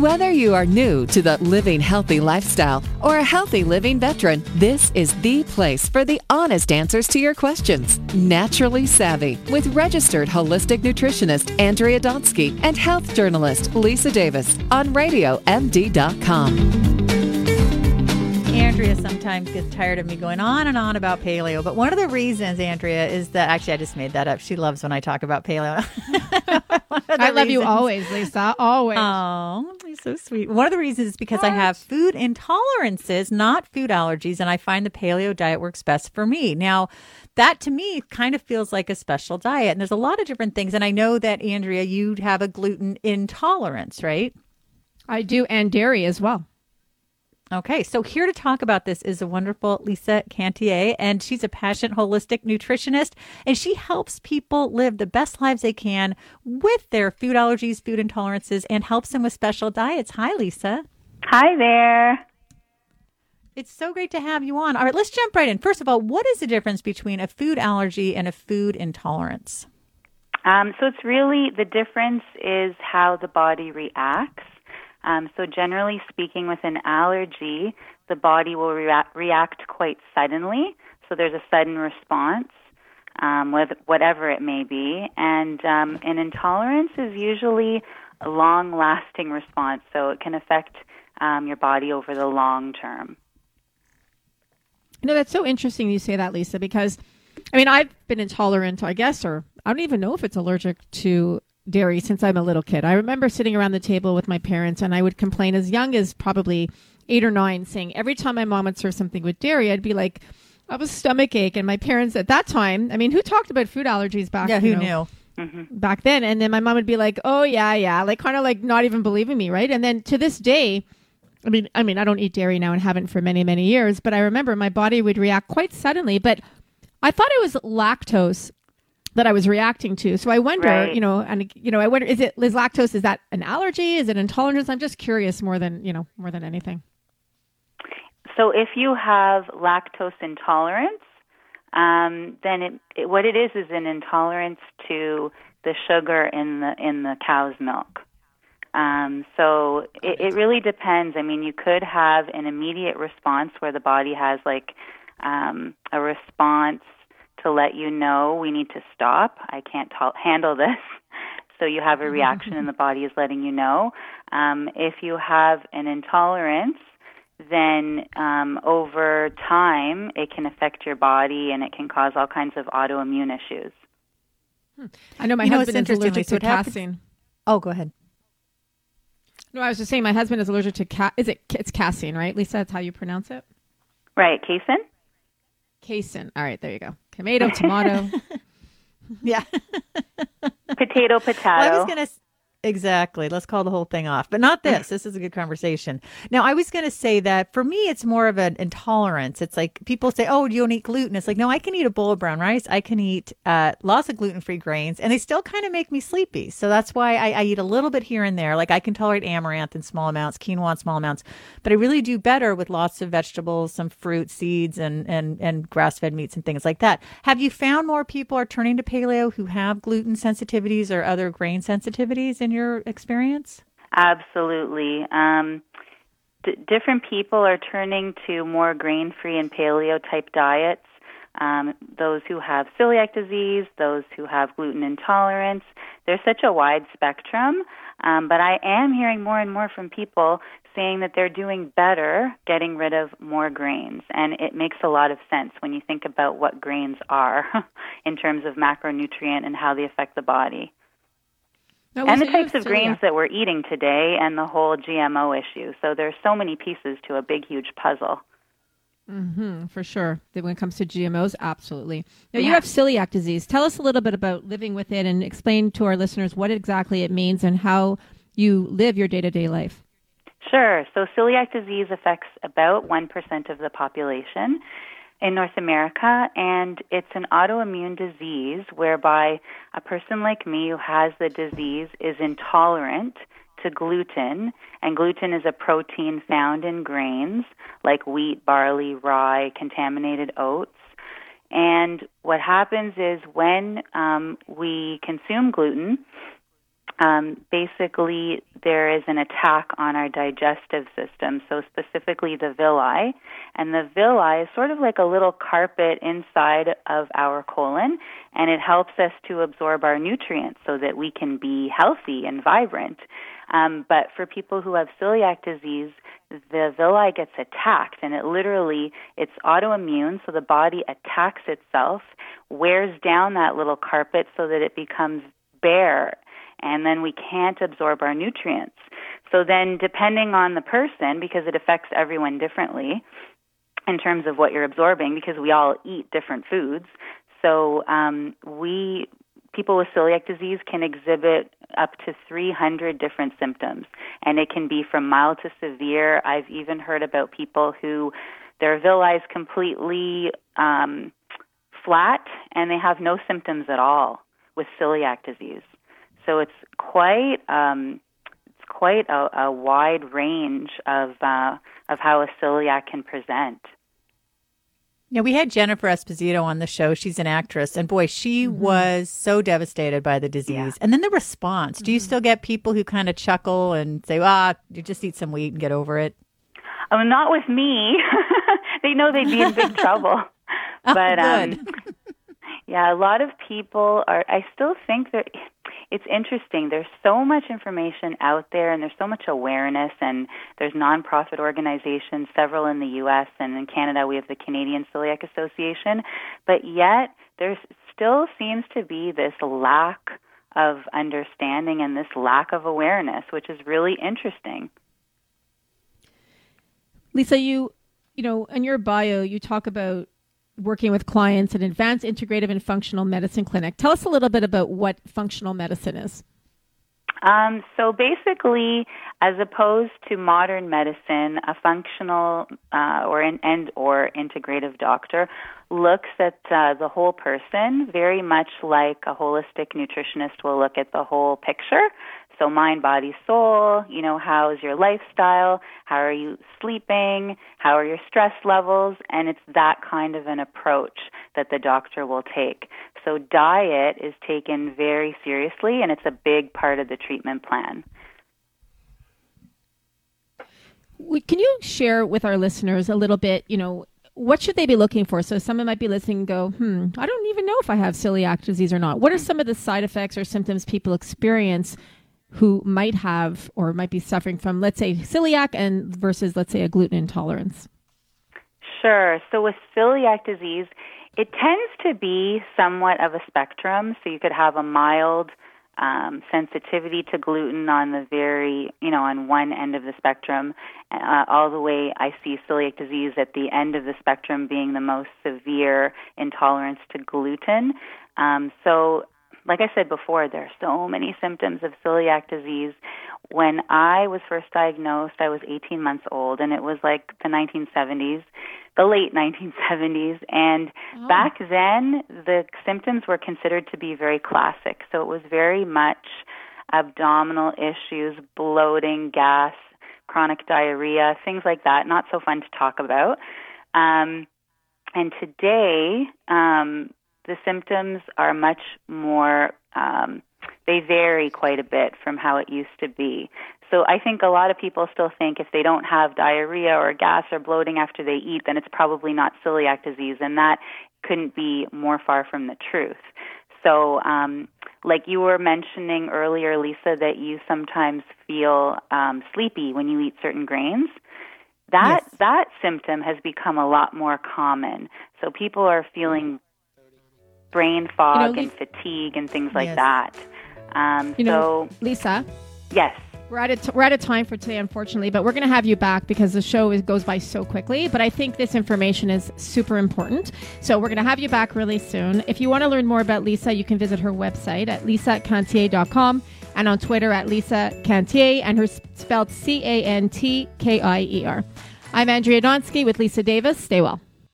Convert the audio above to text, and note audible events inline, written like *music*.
Whether you are new to the living healthy lifestyle or a healthy living veteran, this is the place for the honest answers to your questions. Naturally Savvy with registered holistic nutritionist Andrea Donsky and health journalist Lisa Davis on RadioMD.com. Andrea sometimes gets tired of me going on and on about paleo, but one of the reasons, Andrea, is that actually I just made that up. She loves when I talk about paleo. *laughs* I love you always, Lisa. Always. Oh, you're so sweet. One of the reasons is because I have food intolerances, not food allergies, and I find the paleo diet works best for me. Now, that to me kind of feels like a special diet, and there's a lot of different things. And I know that Andrea, you have a gluten intolerance, right? I do, and dairy as well. Okay, so here to talk about this is a wonderful Lisa Cantkier, and she's a passionate holistic nutritionist, and she helps people live the best lives they can with their food allergies, food intolerances, and helps them with special diets. Hi, Lisa. Hi there. It's so great to have you on. All right, let's jump right in. First of all, what is the difference between a food allergy and a food intolerance? Um, so it's really the difference is how the body reacts. Um, so, generally speaking, with an allergy, the body will rea- react quite suddenly. So, there's a sudden response, um, with whatever it may be. And um, an intolerance is usually a long lasting response. So, it can affect um, your body over the long term. No, that's so interesting you say that, Lisa, because I mean, I've been intolerant, I guess, or I don't even know if it's allergic to dairy since I'm a little kid. I remember sitting around the table with my parents and I would complain as young as probably eight or nine, saying every time my mom would serve something with dairy, I'd be like, I have a stomach ache. And my parents at that time, I mean, who talked about food allergies back? Yeah, who know, knew? Mm-hmm. Back then. And then my mom would be like, oh, yeah, yeah, like kind of like not even believing me, right? And then to this day, I mean, I mean, I don't eat dairy now and haven't for many, many years, but I remember my body would react quite suddenly. But I thought it was lactose that I was reacting to. So I wonder, Right. you know, and you know, I wonder, is it is lactose? Is that an allergy? Is it intolerance? I'm just curious more than you know, more than anything. So if you have lactose intolerance, um, then it, it, what it is is an intolerance to the sugar in the in the cow's milk. Um, so it, it really depends. I mean, you could have an immediate response where the body has like um, a response to let you know we need to stop. I can't to- handle this. *laughs* So you have a reaction, and the *laughs* body is letting you know. Um, if you have an intolerance, then um, over time it can affect your body and it can cause all kinds of autoimmune issues. I know my You husband it's is allergic to what casein. Oh, go ahead. No, I was just saying my husband is allergic to ca- is it it's casein, right? Lisa, that's how you pronounce it. Right, Kason? Casein. All right, there you go. Tomato, tomato. *laughs* Yeah. Potato, potato. Well, I was going to. Exactly. Let's call the whole thing off. But not this. This is a good conversation. Now, I was going to say that for me, it's more of an intolerance. It's like people say, oh, you don't eat gluten. It's like, no, I can eat a bowl of brown rice. I can eat uh, lots of gluten free grains, and they still kind of make me sleepy. So that's why I, I eat a little bit here and there. Like I can tolerate amaranth in small amounts, quinoa in small amounts, but I really do better with lots of vegetables, some fruit, seeds, and, and, and grass fed meats and things like that. Have you found more people are turning to paleo who have gluten sensitivities or other grain sensitivities in your experience? Absolutely. Um, d- different people are turning to more grain free and paleo type diets. Um, those who have celiac disease, those who have gluten intolerance. There's such a wide spectrum. Um, but I am hearing more and more from people saying that they're doing better getting rid of more grains. And it makes a lot of sense when you think about what grains are *laughs* in terms of macronutrient and how they affect the body and the types of grains that we're eating today and the whole GMO issue. So there's so many pieces to a big, huge puzzle. Mm-hmm, for sure. When it comes to GMOs, absolutely. Now, you have celiac disease. Tell us a little bit about living with it and explain to our listeners what exactly it means and how you live your day to day life. Sure. So celiac disease affects about 1% of the population in North America, and it's an autoimmune disease whereby a person like me who has the disease is intolerant to gluten, and gluten is a protein found in grains like wheat, barley, rye, contaminated oats. And what happens is when um, we consume gluten, um, basically there is an attack on our digestive system, so specifically the villi. And the villi is sort of like a little carpet inside of our colon, and it helps us to absorb our nutrients so that we can be healthy and vibrant. Um, but for people who have celiac disease, the villi gets attacked, and it literally it's autoimmune, so the body attacks itself, wears down that little carpet so that it becomes bare and then we can't absorb our nutrients. So then, depending on the person, because it affects everyone differently in terms of what you're absorbing, because we all eat different foods. So um, we people with celiac disease can exhibit up to 300 different symptoms, and it can be from mild to severe. I've even heard about people who their villi is completely um, flat and they have no symptoms at all with celiac disease. So it's quite um, it's quite a, a wide range of uh, of how a celiac can present. Yeah, we had Jennifer Esposito on the show. She's an actress, and boy, she mm-hmm. was so devastated by the disease. Yeah. And then the response. Mm-hmm. Do you mm-hmm. still get people who kind of chuckle and say, "Ah, you just eat some wheat and get over it"? Oh, not with me. *laughs* they know they'd be in big trouble. *laughs* oh, but um, *laughs* yeah, a lot of people are. I still think that it's interesting. There's so much information out there, and there's so much awareness. And there's nonprofit organizations, several in the U.S. and in Canada. We have the Canadian Celiac Association, but yet there still seems to be this lack of understanding and this lack of awareness, which is really interesting. Lisa, you you know, in your bio, you talk about working with clients at Advanced Integrative and Functional Medicine Clinic. Tell us a little bit about what functional medicine is. Um, so basically, as opposed to modern medicine, a functional uh, or an and or integrative doctor looks at uh, the whole person, very much like a holistic nutritionist will look at the whole picture. So mind, body, soul, you know, how is your lifestyle? How are you sleeping? How are your stress levels? And it's that kind of an approach that the doctor will take. So diet is taken very seriously and it's a big part of the treatment plan. Can you share with our listeners a little bit, you know, what should they be looking for? So someone might be listening and go, hmm, I don't even know if I have celiac disease or not. What are some of the side effects or symptoms people experience who might have or might be suffering from, let's say, celiac and versus, let's say, a gluten intolerance? Sure. So with celiac disease, it tends to be somewhat of a spectrum. So you could have a mild um, sensitivity to gluten on the very, you know, on one end of the spectrum, uh, all the way I see celiac disease at the end of the spectrum being the most severe intolerance to gluten. Um, so like I said before, there are so many symptoms of celiac disease. When I was first diagnosed, I was 18 months old, and it was like the 1970s, the late *laughs* 1970s. And oh. back then, the symptoms were considered to be very classic. So it was very much abdominal issues, bloating, gas, chronic diarrhea, things like that. Not so fun to talk about. Um, and today, um, the symptoms are much more, um, they vary quite a bit from how it used to be. So I think a lot of people still think if they don't have diarrhea or gas or bloating after they eat, then it's probably not celiac disease, and that couldn't be more far from the truth. So, um, like you were mentioning earlier, Lisa, that you sometimes feel um, sleepy when you eat certain grains. That yes. that symptom has become a lot more common. So people are feeling brain fog you know, and fatigue and things like yes. that. Um, you know, so, Lisa. Yes. We're out, of t- we're out of time for today, unfortunately, but we're going to have you back because the show is, goes by so quickly. But I think this information is super important. So we're going to have you back really soon. If you want to learn more about Lisa, you can visit her website at lisacantkier.com and on Twitter at Lisa Cantkier, and her spelled C A N T K I E R. I'm Andrea Donsky with Lisa Davis. Stay well.